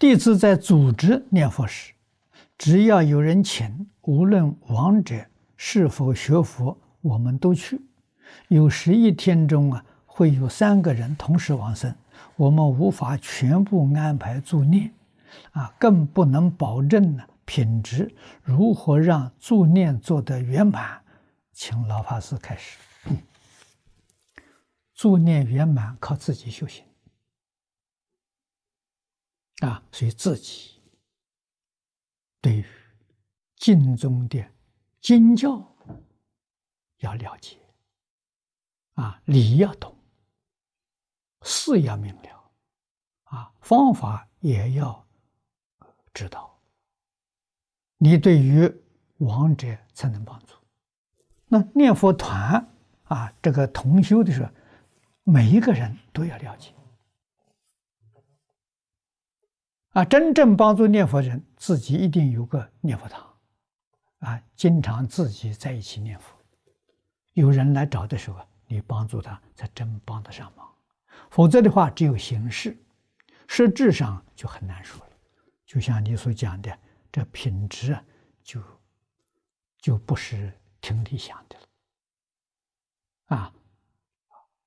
弟子在组织念佛时，只要有人请，无论亡者是否学佛，我们都去。有十一天中啊，会有三个人同时往生，我们无法全部安排助念，啊，更不能保证呢品质。如何让助念做得圆满？请老法师开始。助念圆满靠自己修行啊，所以自己对于经中的经教要了解啊，理要懂，事要明了啊，方法也要知道，你对于亡者才能帮助。那念佛团啊，这个同修的时候。每一个人都要了解啊！真正帮助念佛人，自己一定有个念佛堂啊，经常自己在一起念佛。有人来找的时候，你帮助他，才真帮得上忙。否则的话，只有形式，实质上就很难说了。就像你所讲的，这品质啊，就就不是挺理想的了啊。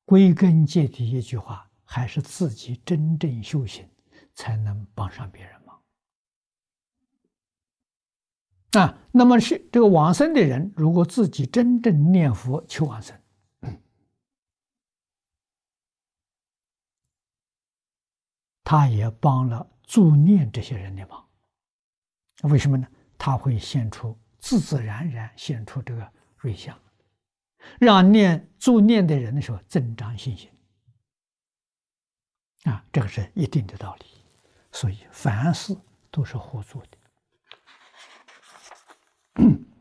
归根结底一句话，还是自己真正修行，才能帮上别人忙。啊，那么是这个往生的人，如果自己真正念佛求往生，他也帮了助念这些人的忙。为什么呢？他会现出自自然然现出这个瑞相。让念助念的人的时候增长信心啊，这个是一定的道理。所以，凡事都是合作的。